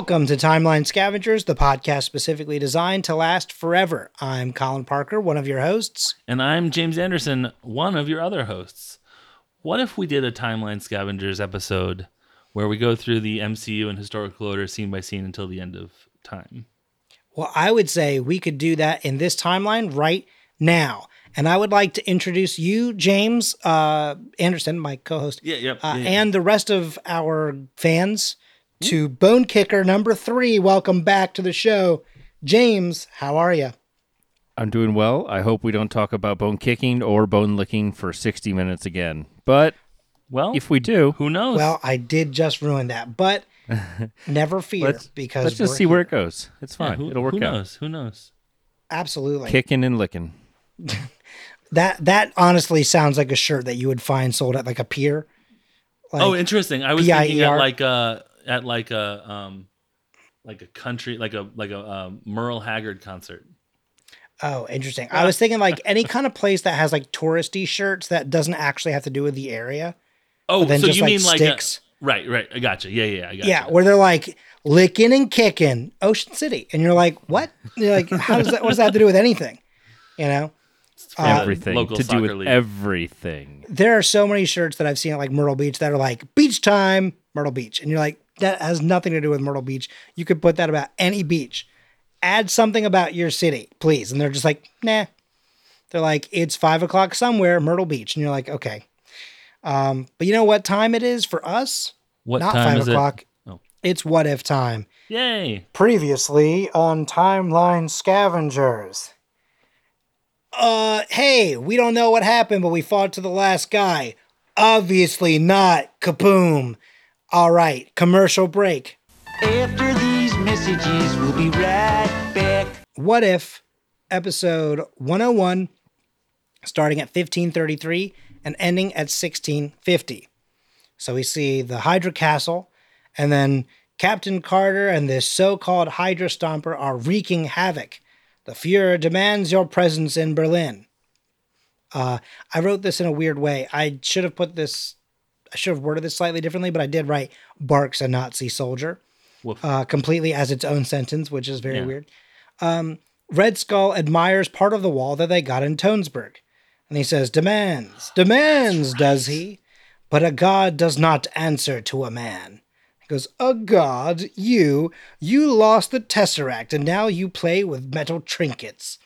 Welcome to Timeline Scavengers, the podcast specifically designed to last forever. I'm Colin Parker, one of your hosts. And I'm James Anderson, one of your other hosts. What if we did a Timeline Scavengers episode where we go through the MCU and historical order scene by scene until the end of time? Well, I would say we could do that in this timeline right now. And I would like to introduce you, James uh, Anderson, my co host, Yeah, yep. uh, yeah, yeah. and the rest of our fans Mm-hmm. to Bone Kicker number three. Welcome back to the show. James, how are you? I'm doing well. I hope we don't talk about bone kicking or bone licking for 60 minutes again. But well, if we do, who knows? Well, I did just ruin that, but never fear let's, because let's just we're see where it goes. It's Yeah, fine. who, It'll work who out. knows? Who knows? Absolutely. Kicking and licking. That that honestly sounds like a shirt that you would find sold at like a pier. Oh, like, oh, interesting. I was thinking PIER. at like a at like a um like a country like a like a um, Merle Haggard concert. oh, interesting. I was thinking like any kind of place that has like touristy shirts that doesn't actually have to do with the area. Oh, then so just, you like, mean like sticks. a, right, right. I gotcha. Yeah, yeah, I gotcha. Yeah, where they're like licking and kicking Ocean City, and you're like, what? You're like, how does that? What does that have to do with anything? You know, For everything local to do with league. everything. there are so many shirts that I've seen at like Myrtle Beach that are like beach time, Myrtle Beach, and you're like, that has nothing to do with Myrtle Beach. You could put that about any beach. Add something about your city, please. And they're just like, nah. They're like, it's five o'clock somewhere, Myrtle Beach, and you're like, okay. Um, but you know what time it is for us? what Not time five is o'clock. it? Oh. It's what if time. Yay! Previously on Timeline Scavengers. Uh, hey, we don't know what happened, but we fought to the last guy. Obviously not Kaboom. All right, commercial break. After these messages, we'll be right back. What if episode 101 starting at 1533 and ending at 1650? So we see the Hydra Castle, and then Captain Carter and this so called Hydra Stomper are wreaking havoc. The Fuhrer demands your presence in Berlin. Uh, I wrote this in a weird way. I should have put this, I should have worded this slightly differently, but I did write Barks a Nazi soldier uh, completely as its own sentence, which is very Yeah. weird. Um, Red Skull admires part of the wall that they got in Tønsberg. And he says, Demands, demands, does he? But a god does not answer to a man. He goes, A god? You? You lost the Tesseract and now you play with metal trinkets.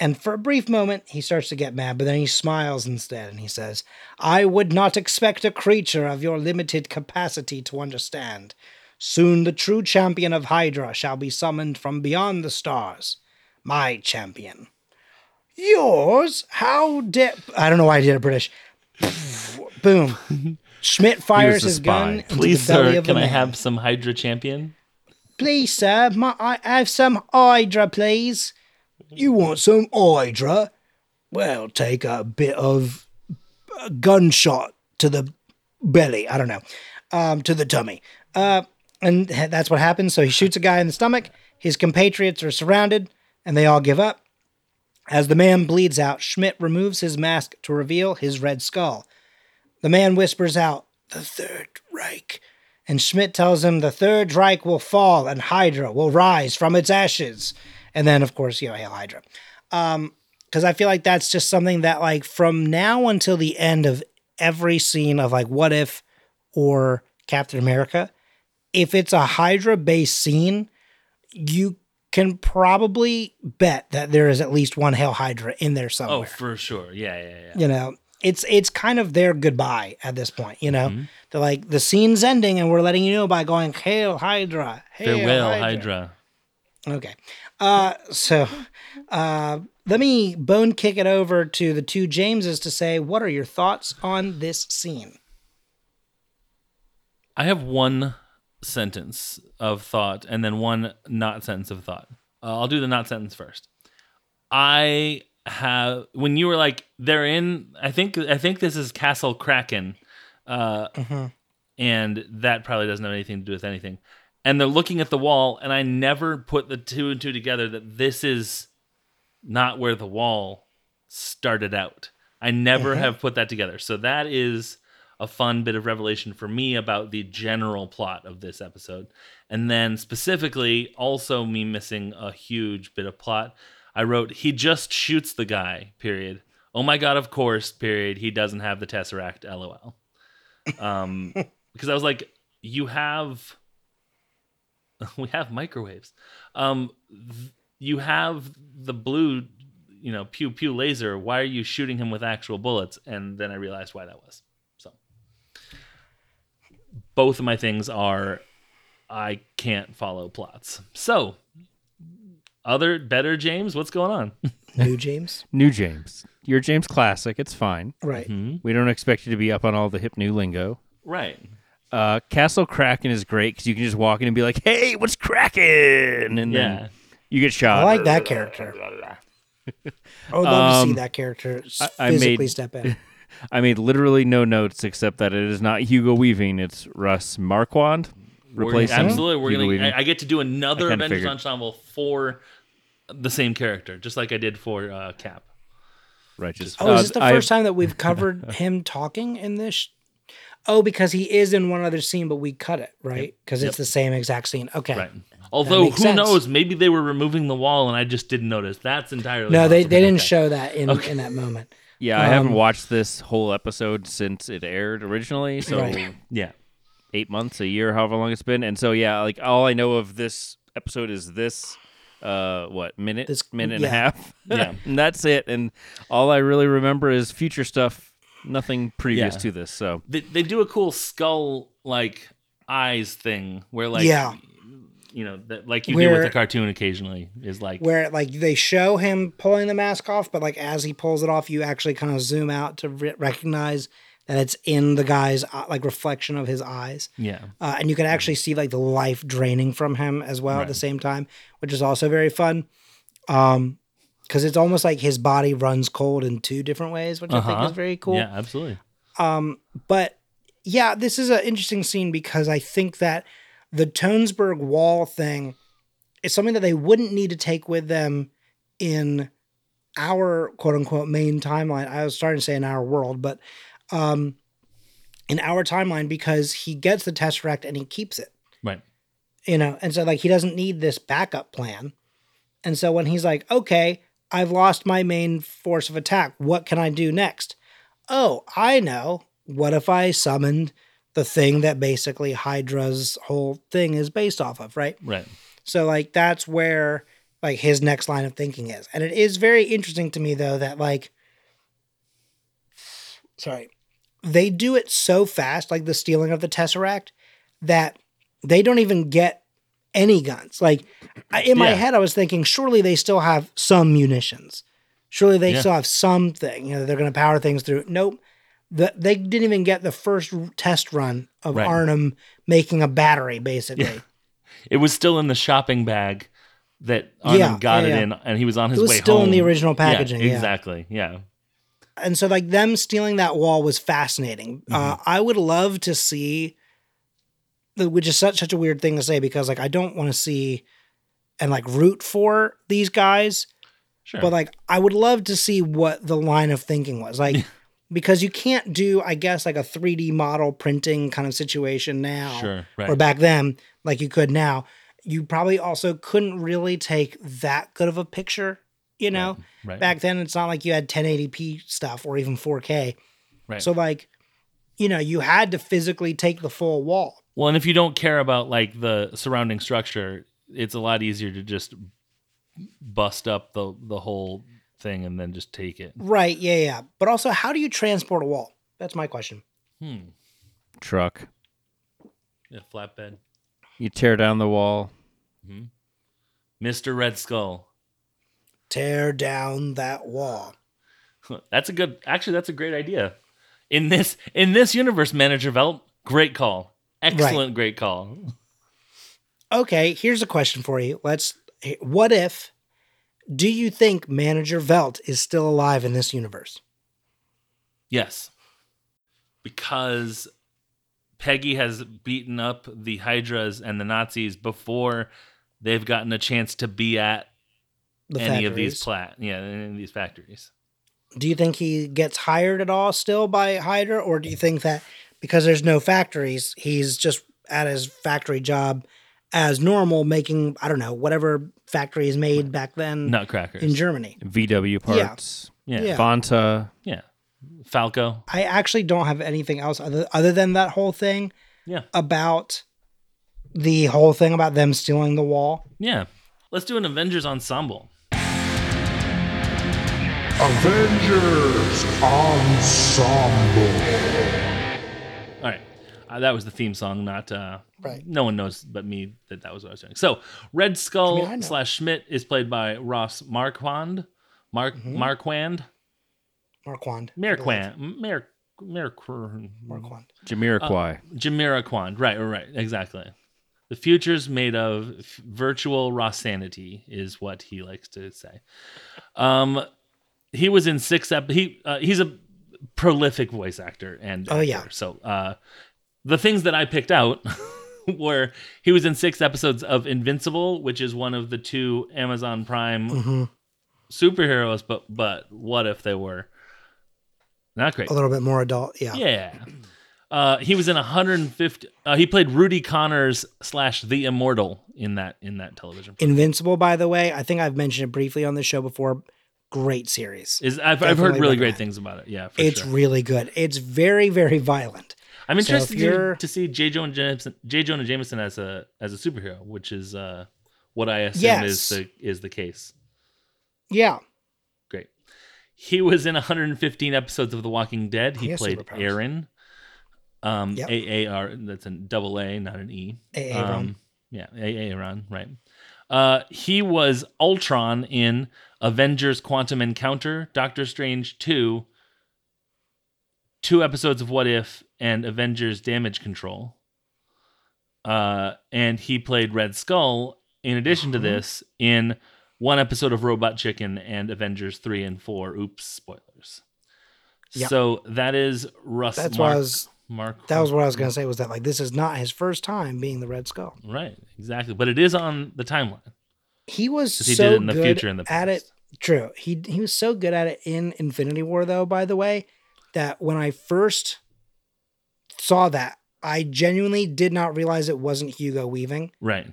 And for a brief moment, he starts to get mad, but then he smiles instead and he says, I would not expect a creature of your limited capacity to understand. Soon the true champion of Hydra shall be summoned from beyond the stars. My champion. Yours? How dare. I don't know why I did it British. Boom. Schmidt fires his gun into Please, sir, can I man. have some Hydra champion? Please, sir, my, I have some Hydra, please. You want some Hydra? Well, take a bit of a gunshot to the belly. I don't know, um, to the tummy. Uh, and that's what happens. So he shoots a guy in the stomach. His compatriots are surrounded, and they all give up. As the man bleeds out, Schmidt removes his mask to reveal his red skull. The man whispers out, The Third Reich. And Schmidt tells him the Third Reich will fall and Hydra will rise from its ashes. And then, of course, you know, Hail Hydra. Um, because I feel like that's just something that, like, from now until the end of every scene of, like, What If or Captain America, if it's a Hydra based scene, you can probably bet that there is at least one Hail Hydra in there somewhere Oh, for sure. Yeah, yeah, yeah. you know it's it's kind of their goodbye at this point you know they're like the scene's ending and we're letting you know by going hail hydra hail Farewell, Hydra. Okay uh so uh let me bone kick it over to the two jameses to say what are your thoughts on this scene I have one sentence of thought and then one not sentence of thought. Uh, I'll do the not sentence first. I have when you were like they're in. I think I think this is Castle Kraken, uh, and that probably doesn't have anything to do with anything. And they're looking at the wall, and I never put the two and two together that this is not where the wall started out. I never have put that together. So that is a fun bit of revelation for me about the general plot of this episode. And then specifically, also me missing a huge bit of plot. I wrote, he just shoots the guy, period. Oh my God, of course, period. He doesn't have the Tesseract, lol. Um, because I was like, you have, we have microwaves. Um, th- you have the blue, you know, pew pew laser. Why are you shooting him with actual bullets? And then I realized why that was. So, both of my things are, I can't follow plots. So, other better James, what's going on? New James. New James. You're James Classic. It's fine. Right. We don't expect you to be up on all the hip new lingo. right. Uh, Castle Kraken is great because you can just walk in and be like, "Hey, what's cracking?" And Yeah. then you get shot. I like that character. I would love to Um, see that character s- I- I physically made- step in. I made literally no notes except that it is not Hugo Weaving; it's Russ Marquand We're- replacing absolutely. We're Hugo gonna. Weaving. I, I get to do another I Avengers figured. ensemble for the same character, just like I did for uh, Cap. Righteous. Oh, Uh, is this the I- first time that we've covered him talking in this? Sh- Oh, because he is in one other scene, but we cut it, right? Because Yep. it's the same exact scene. Okay. Right. Although who sense. knows? Maybe they were removing the wall and I just didn't notice. That's entirely No, they, possible. they didn't Okay. show that in, in that moment. Yeah, I haven't Um, watched this whole episode since it aired originally, so Right. Yeah. eight months, a year, however long it's been. And so yeah, like all I know of this episode is this uh what minute This- minute and a half. Yeah. and that's it. And all I really remember is future stuff, nothing previous Yeah. to this. So They, they do a cool skull like eyes thing where like Yeah. you know that like you do with Where- the cartoon occasionally is like Where like they show him pulling the mask off, but like as he pulls it off, you actually kind of zoom out to re- recognize that it's in the guy's like reflection of his eyes. yeah uh, and you can actually see like the life draining from him as well at the same time, which is also very fun. Um, because it's almost like his body runs cold in two different ways, which I think Uh-huh. is very cool. yeah absolutely Um, but yeah, this is an interesting scene because I think that the Tønsberg wall thing is something that they wouldn't need to take with them in our quote unquote main timeline. I was starting to say in our world, but um, in our timeline because he gets the Tesseract and he keeps it right you know and so like he doesn't need this backup plan and so when he's like okay i've lost my main force of attack what can i do next oh i know what if i summoned the thing that basically hydra's whole thing is based off of right right so like that's where like his next line of thinking is. And it is very interesting to me though that like sorry. They do it so fast, like the stealing of the Tesseract, that they don't even get any guns. Like in my Yeah. head I was thinking surely they still have some munitions. Surely they Yeah. still have something. You know, they're going to power things through. Nope. The, they didn't even get the first test run of Right. Arnim making a battery, basically. it was still in the shopping bag that Arnim Yeah, got yeah, it yeah. in and he was on his way. It was still in the original packaging, yeah, yeah. exactly yeah and so like them stealing that wall was fascinating. Uh, Mm-hmm. I would love to see, which is such such a weird thing to say because like I don't want to see and like root for these guys, sure but like I would love to see what the line of thinking was like. Because you can't do, I guess, like a 3D model printing kind of situation now, Sure, right. or back then, like you could now. You probably also couldn't really take that good of a picture, you know. right Back then, it's not like you had 1080p stuff or even 4K. right So like, you know, you had to physically take the full wall. Well, and if you don't care about like the surrounding structure, it's a lot easier to just bust up the the whole thing and then just take it. Right, yeah, yeah. But also, how do you transport a wall? That's my question. Hmm. truck. Yeah, flatbed. You tear down the wall. Hmm. Mr. Red Skull. Tear down that wall. That's a good actually that's a great idea. In this in this universe, Manager Velt, great call. Excellent great call. Okay, here's a question for you. Let's. What if? Do you think Manager Velt is still alive in this universe? Yes. Because Peggy has beaten up the Hydras and the Nazis before they've gotten a chance to be at The any of these plat yeah, any of these factories. Do you think he gets hired at all still by Hydra, or do you think that because there's no factories, he's just at his factory job as normal, making I don't know whatever factories made back then Nutcrackers. in Germany. VW parts. yeah. Yeah. yeah. Fanta. Falco. I actually don't have anything else other other than that whole thing Yeah. about the whole thing about them stealing the wall. Yeah. Let's do an Avengers ensemble. Avengers Ensemble. All right. Uh, that was the theme song, not uh Right. no one knows but me that that was what I was doing. So, Red Skull I mean, I slash Schmidt is played by Ross Marquand. Mark Mm-hmm. Marquand? Marquand. Marquand. Mar Marquand. Marquand. Jamiroquai. Jamiroquand. Right, right, right. Exactly. The future's made of f- virtual raw sanity, is what he likes to say. Um, he was in six. Ep- he uh, he's a prolific voice actor and Oh, yeah. So uh, the things that I picked out were he was in six episodes of Invincible, which is one of the two Amazon Prime Mm-hmm. superheroes. But but what if they were not great? A little bit more adult. Yeah. Yeah. Uh, he was in 150. Uh, he played Rudy Connors slash the Immortal in that in that television. program. Invincible, by the way, I think I've mentioned it briefly on the show before. Great series. Is I've, I've heard really great recommend. things about it. Yeah, for It's sure. really good. It's very, very violent. I'm so interested to, to see J. Jonah Jameson, J. Jonah Jameson as a as a superhero, which is uh, what I assume Yes. is the is the case. Yeah. Great. He was in 115 episodes of The Walking Dead. He, He played. Aaron. Um, Yep. A A R. That's a double A, not an E. Aaron. Um, yeah, A Aaron. Right. Uh, he was Ultron in Avengers: Quantum Encounter, Doctor Strange two, two episodes of What If, and Avengers: Damage Control. Uh, and he played Red Skull. In addition Uh-huh. to this, in one episode of Robot Chicken and Avengers three and four. Oops, spoilers. Yep. So that is Russ. That's Mark, what I was Mark. that was what I was gonna say was that like this is not his first time being the Red Skull. Right, exactly. But it is on the timeline. He was 'Cause he so did it in the good future and the past. at it. True. He he was so good at it in Infinity War though, by the way, that when I first saw that, I genuinely did not realize it wasn't Hugo Weaving Right.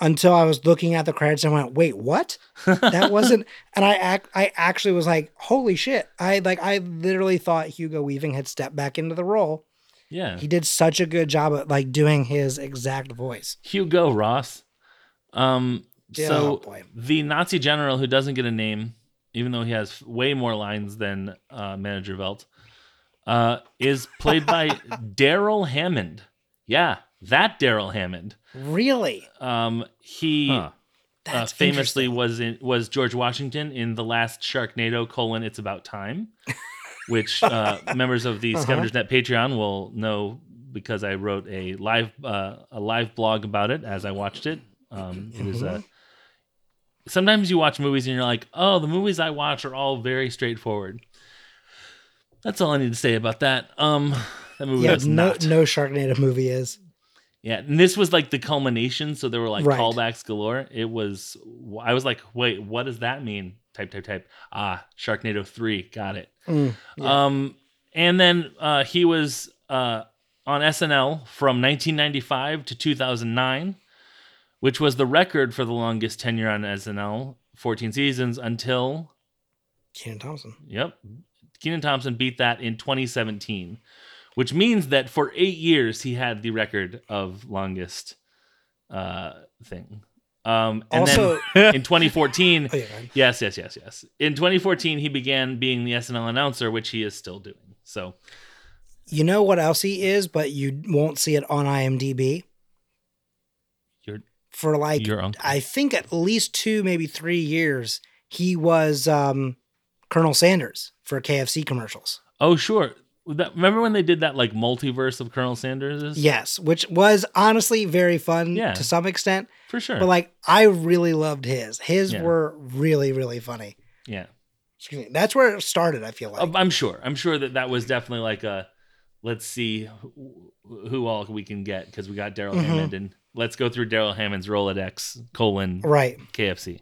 until I was looking at the credits and went, "Wait, what? That wasn't." and I act I actually was like, "Holy shit!" I like I literally thought Hugo Weaving had stepped back into the role. Yeah. He did such a good job at like doing his exact voice. Hugo Ross. Um. Yeah, so oh the Nazi general who doesn't get a name, even though he has way more lines than uh, Manager Velt, uh, is played by Darrell Hammond. Yeah, that Darrell Hammond. Really, Um, he Huh. uh, famously was in was George Washington in the last Sharknado colon It's About Time, which uh, members of the Uh-huh. Scavengers Net Patreon will know because I wrote a live uh, a live blog about it as I watched it. Um, it is Mm-hmm. a sometimes you watch movies and you're like, oh, the movies I watch are all very straightforward. That's all I need to say about that. Um, that movie Yeah, was no, not. no Sharknado movie is. Yeah, and this was like the culmination, so there were like Right. callbacks galore. It was I was like, wait, what does that mean? Type type type. Ah, Sharknado 3, got it. Mm, yeah. Um and then uh he was uh on SNL from 1995 to 2009, which was the record for the longest tenure on SNL, 14 seasons until Kenan Thompson. Yep. Kenan Thompson beat that in 2017, which means that for eight years he had the record of longest uh, thing. Um, and Also- then in 2014, Oh yeah, yes, yes, yes, yes. In 2014, he began being the SNL announcer, which he is still doing. So You know what else he is, but you won't see it on IMDb you're for like your uncle. I think at least two, maybe three years. He was um, Colonel Sanders for KFC commercials. Oh, sure. That, remember when they did that like multiverse of Colonel Sanders? Yes, which was honestly very fun Yeah. to some extent. for sure. But like, I really loved his. His Yeah. were really, really funny. yeah. Excuse me. That's where it started. I feel like. Uh, I'm sure. I'm sure that that was definitely like a let's see who, who all we can get because we got Darrell Mhm. Hammond and let's go through Darrell Hammond's Rolodex colon right. KFC.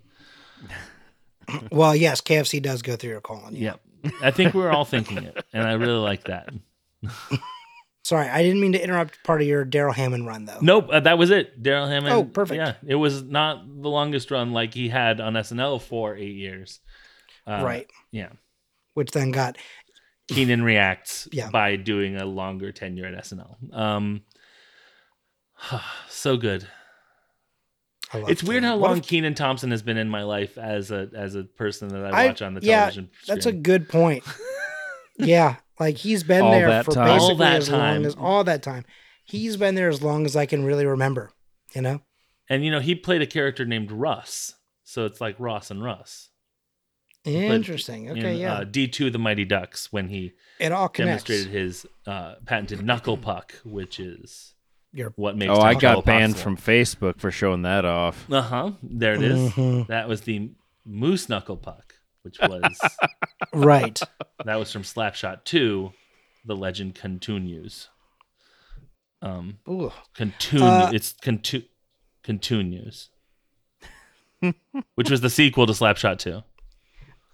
Well, yes, KFC does go through your colon. Yep. I think we're all thinking it, and I really like that. Sorry, I didn't mean to interrupt part of your Darrell Hammond run though. Nope, uh, that was it. Darrell Hammond. Oh, perfect. Yeah, it was not the longest run like he had on SNL for eight years. Uh, right. Yeah. Which then got Kenan reacts Yeah. by doing a longer tenure at SNL. Um, so good. I love It's weird how long if- Kenan Thompson has been in my life as a as a person that I I- watch on the yeah, television. That's a good point. yeah, like he's been All there that for time. basically All that as time. long as all that time. He's been there as long as I can really remember. You know. and you know he played a character named Russ, so it's like Ross and Russ. Interesting. Okay, in, yeah. Uh, D two the Mighty Ducks when he it all connects. demonstrated his uh, patented knuckle puck, which is Your what makes. Oh, I got banned possible. from Facebook for showing that off. Uh huh. There it is. Mhm. That was the moose knuckle puck, which was right. that was from Slapshot Two. The legend continues. Um, Ooh. continue. Uh, it's contu- continues, which was the sequel to Slapshot Two.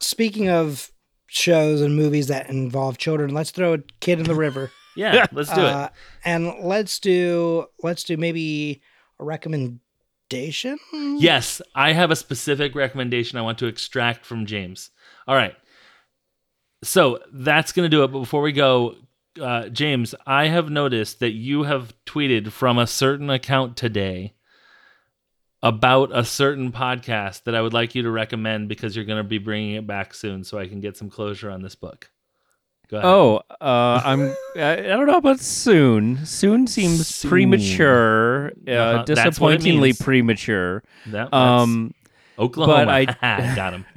Speaking of shows and movies that involve children, let's throw a kid in the river. Yeah, let's do Uh, and let's do let's do maybe a recommendation. Yes, I have a specific recommendation I want to extract from James. All right. So that's going to do it. But before we go, uh, James, I have noticed that you have tweeted from a certain account today about a certain podcast that I would like you to recommend because you're going to be bringing it back soon so I can get some closure on this book. Go ahead. Oh, uh, I'm. I, I don't know about soon. Soon seems Soon. premature. Uh, Uh-huh, that's what it Disappointingly means. premature. That, that's Um, Oklahoma. but I- got him.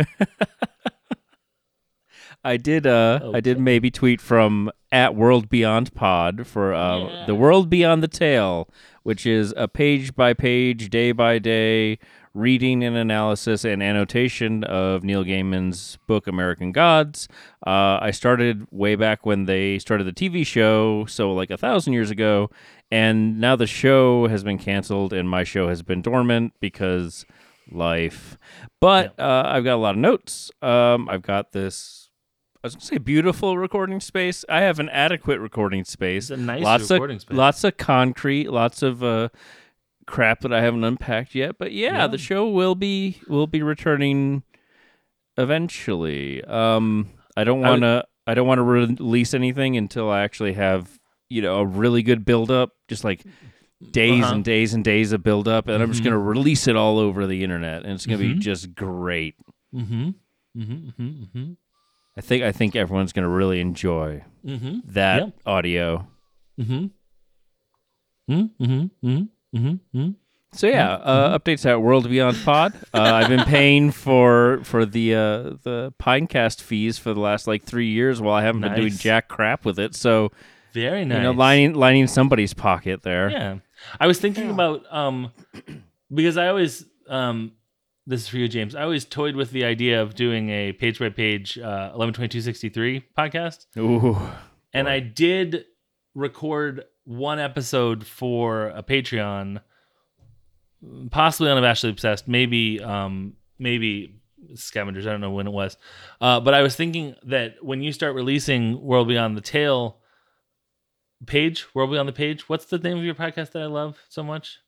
I did. Uh, I did Okay. maybe tweet from at World Beyond Pod for uh, the World Beyond the Tale, which is a page by page, day by day reading and analysis and annotation of Neil Gaiman's book American Gods. Uh, I started way back when they started the TV show, so like a thousand years ago, and now the show has been canceled and my show has been dormant because life. But uh, I've got a lot of notes. Um, I've got this. I was gonna say beautiful recording space. I have an adequate recording space. It's a nice lots recording of, space. Lots of concrete. Lots of uh, crap that I haven't unpacked yet. But yeah, Yeah. the show will be will be returning eventually. Um, I don't want to. I don't want to release anything until I actually have you know a really good build up. Just like days Uh-huh. and days and days of build up, and I'm just Mhm. gonna release it all over the internet, and it's gonna be Mhm. just great. Mm-hmm. Mm-hmm. Mm-hmm. I think I think everyone's gonna really enjoy Mm-hmm. that Yep. audio. Mm-hmm. Mm-hmm. Mm-hmm. Mm-hmm. So yeah, uh, updates at World Beyond Pod. Uh, I've been paying for for the uh, the Pinecast fees for the last like three years, while I haven't been doing jack crap with it. So Very nice. you know, lining lining somebody's pocket there. Yeah. I was thinking Yeah. about um because I always um this is for you, James. I always toyed with the idea of doing a page by page uh eleven twenty two sixty three podcast. Ooh, And I did record one episode for a Patreon, possibly unabashedly obsessed, maybe um maybe scavengers, I don't know when it was. Uh but I was thinking that when you start releasing World Beyond the Tail page, World Beyond the Page, what's the name of your podcast that I love so much?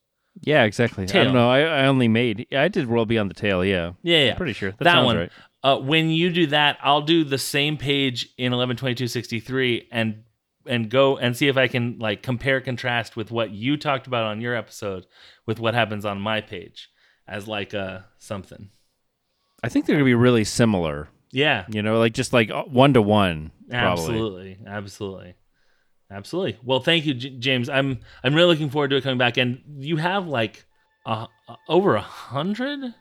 yeah, exactly. I don't know. I, I only made. Yeah, I did World Beyond the Tail. Yeah, Yeah, yeah. pretty sure that, that one. right. Uh, when you do that, I'll do the same page in eleven twenty two sixty three and and go and see if I can like compare contrast with what you talked about on your episode with what happens on my page as like a something. I think they're gonna be really similar. Yeah, You know, like just like one to one. Absolutely, absolutely, absolutely. Well, thank you, J- James. I'm I'm really looking forward to it coming back. And you have like uh, uh, over a hundred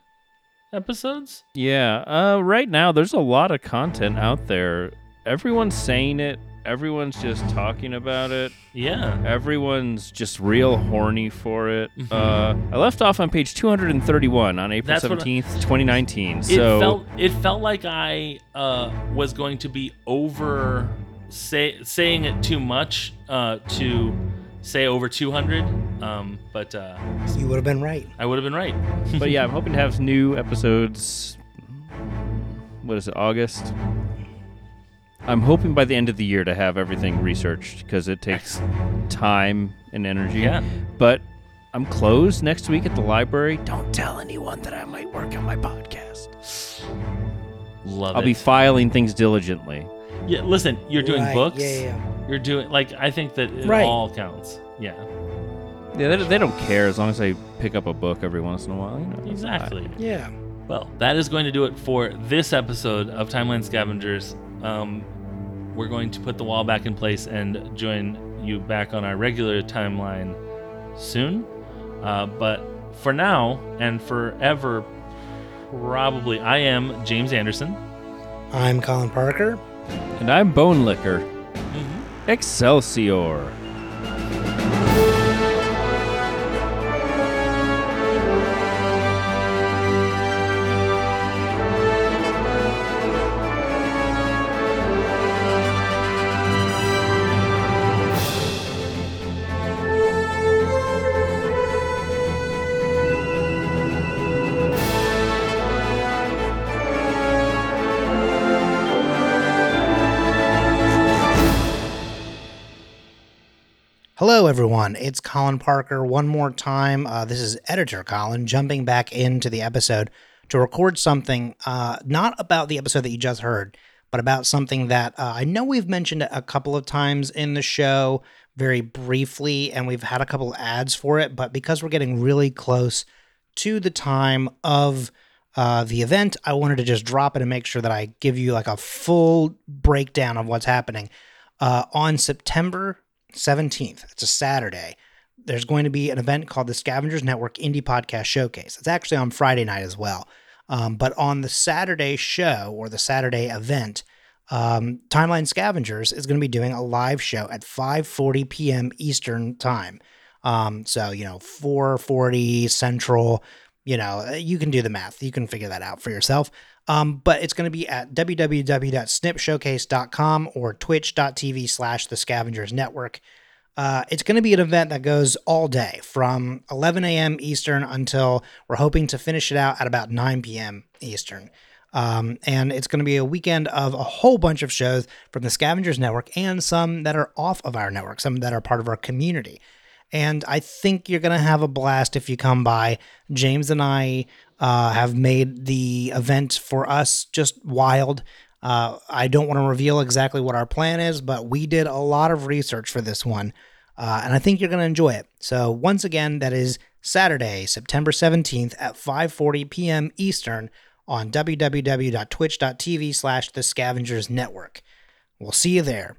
episodes. Yeah. Uh, right now, there's a lot of content out there. Everyone's saying it. Everyone's just talking about it. Yeah. Everyone's just real horny for it. Mhm. Uh, I left off on page 231 on April That's what I- 17th, 2019. it So felt it felt like I uh, was going to be over say, saying it too much uh, to say over 200, um, but uh, You would have been right. I would have been right. but yeah, I'm hoping to have new episodes. What is it? August. I'm hoping by the end of the year to have everything researched because it takes time and energy. Yeah. But I'm closed next week at the library. Don't tell anyone that I might work on my podcast. Love I'll it. be filing things diligently. yeah, listen, you're doing Right, books. Yeah, yeah. You're doing like I think that it Right. all counts. Yeah, Yeah, they, they don't care as long as I pick up a book every once in a while. You know, exactly. Yeah. Well, that is going to do it for this episode of Timeline Scavengers. Um, we're going to put the wall back in place and join you back on our regular timeline soon. Uh, but for now and forever, probably, I am James Anderson. I'm Colin Parker. And I'm Bone Licker. Excelsior. Everyone. It's Colin Parker one more time. Uh, this is editor Colin jumping back into the episode to record something uh, not about the episode that you just heard, but about something that uh, I know we've mentioned a couple of times in the show very briefly, and we've had a couple of ads for it. But because we're getting really close to the time of uh, the event, I wanted to just drop it and make sure that I give you like a full breakdown of what's happening. Uh, on September 17th, it's a Saturday, there's going to be an event called the Scavengers Network Indie Podcast Showcase. It's actually on Friday night as well. Um, but on the Saturday show or the Saturday event, um, Timeline Scavengers is going to be doing a live show at 5:40 p.m. Eastern time. Um, so you know, 4:40 Central. You know, you can do the math. You can figure that out for yourself. Um, but it's going to be at www.snipshowcase.com or twitch.tv slash the scavengers network. Uh, it's going to be an event that goes all day from 11 a.m. Eastern until we're hoping to finish it out at about 9 p.m. Eastern. Um, and it's going to be a weekend of a whole bunch of shows from the Scavengers Network and some that are off of our network, some that are part of our community. And I think you're going to have a blast if you come by. James and I uh, have made the event for us just wild. Uh, I don't want to reveal exactly what our plan is, but we did a lot of research for this one. Uh, and I think you're going to enjoy it. So once again, that is Saturday, September 17th at 5:40 p.m. Eastern on www.twitch.tv slash the scavengers network. We'll see you there.